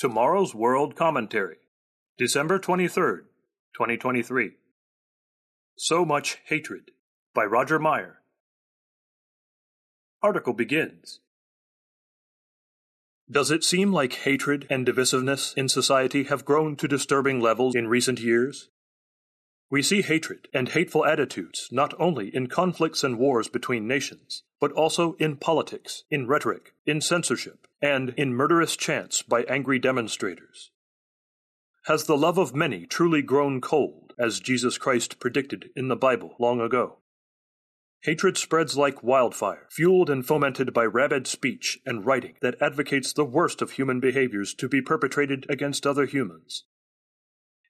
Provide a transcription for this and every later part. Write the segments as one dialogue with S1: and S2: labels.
S1: Tomorrow's World Commentary, December 23rd, 2023. So Much Hatred by Roger Meyer. Article begins. Does it seem like hatred and divisiveness in society have grown to disturbing levels in recent years? We see hatred and hateful attitudes not only in conflicts and wars between nations, but also in politics, in rhetoric, in censorship, and in murderous chants by angry demonstrators. Has the love of many truly grown cold, as Jesus Christ predicted in the Bible long ago? Hatred spreads like wildfire, fueled and fomented by rabid speech and writing that advocates the worst of human behaviors to be perpetrated against other humans.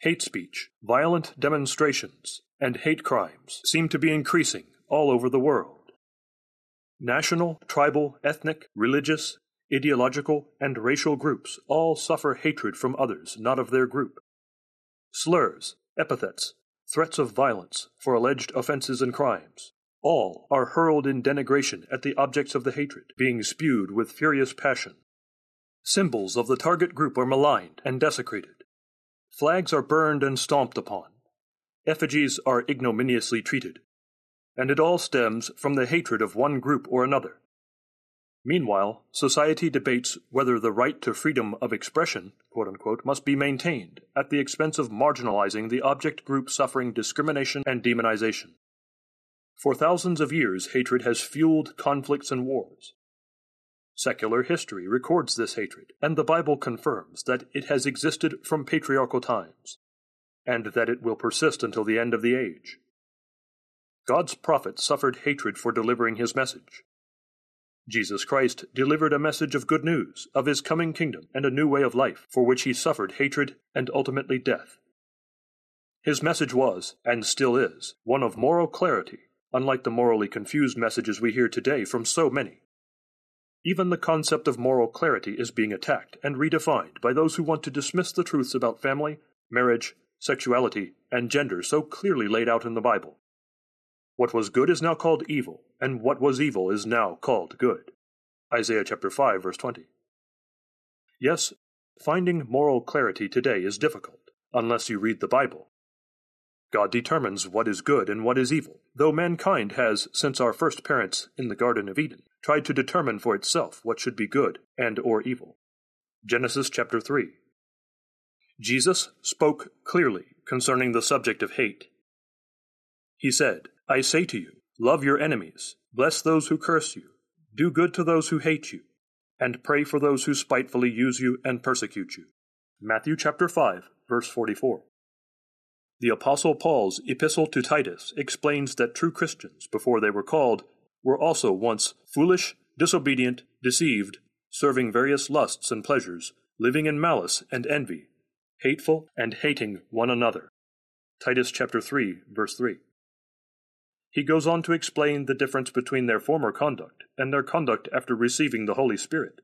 S1: Hate speech, violent demonstrations, and hate crimes seem to be increasing all over the world. National, tribal, ethnic, religious, ideological, and racial groups all suffer hatred from others not of their group. Slurs, epithets, threats of violence for alleged offenses and crimes, all are hurled in denigration at the objects of the hatred, being spewed with furious passion. Symbols of the target group are maligned and desecrated. Flags are burned and stomped upon. Effigies are ignominiously treated. And it all stems from the hatred of one group or another. Meanwhile, society debates whether the right to freedom of expression unquote, must be maintained at the expense of marginalizing the object group suffering discrimination and demonization. For thousands of years, hatred has fueled conflicts and wars. Secular history records this hatred, and the Bible confirms that it has existed from patriarchal times, and that it will persist until the end of the age. God's prophet suffered hatred for delivering his message. Jesus Christ delivered a message of good news, of his coming kingdom and a new way of life, for which he suffered hatred and ultimately death. His message was, and still is, one of moral clarity, unlike the morally confused messages we hear today from so many. Even the concept of moral clarity is being attacked and redefined by those who want to dismiss the truths about family, marriage, sexuality, and gender so clearly laid out in the Bible. What was good is now called evil, and what was evil is now called good. Isaiah chapter 5 verse 20. Yes, finding moral clarity today is difficult, unless you read the Bible. God determines what is good and what is evil, though mankind has, since our first parents in the Garden of Eden, tried to determine for itself what should be good and or evil. Genesis chapter 3. Jesus spoke clearly concerning the subject of hate. He said, I say to you, love your enemies, bless those who curse you, do good to those who hate you, and pray for those who spitefully use you and persecute you. Matthew chapter 5, verse 44. The Apostle Paul's epistle to Titus explains that true Christians, before they were called, were also once foolish, disobedient, deceived, serving various lusts and pleasures, living in malice and envy, hateful and hating one another. Titus chapter 3 verse 3. He goes on to explain the difference between their former conduct and their conduct after receiving the Holy Spirit.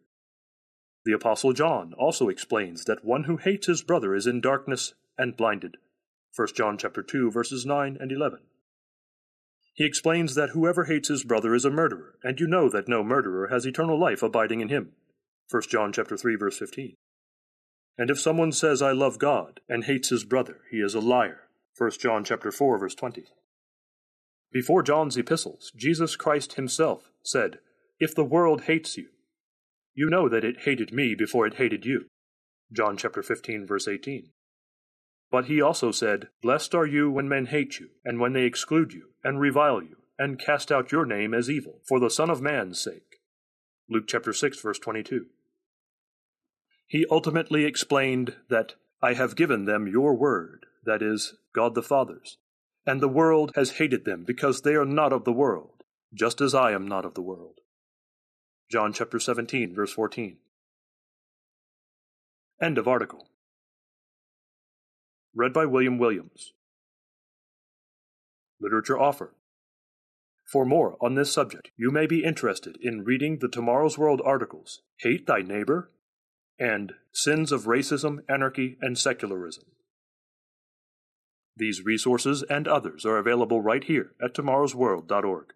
S1: The apostle John also explains that one who hates his brother is in darkness and blinded. 1 John chapter 2 verses 9 and 11. He explains that whoever hates his brother is a murderer, and you know that no murderer has eternal life abiding in him. 1 John chapter 3 verse 15. And if someone says I love God and hates his brother, he is a liar. 1 John chapter 4 verse 20. Before John's epistles, Jesus Christ himself said, If the world hates you, you know that it hated me before it hated you. John chapter 15 verse 18. But he also said, Blessed are you when men hate you, and when they exclude you, and revile you, and cast out your name as evil, for the Son of Man's sake. Luke chapter 6, verse 22. He ultimately explained that I have given them your word, that is, God the Father's, and the world has hated them because they are not of the world, just as I am not of the world. John chapter 17, verse 14. End of article. Read by William Williams. Literature Offer. For more on this subject, you may be interested in reading the Tomorrow's World articles Hate Thy Neighbor and Sins of Racism, Anarchy, and Secularism. These resources and others are available right here at tomorrowsworld.org.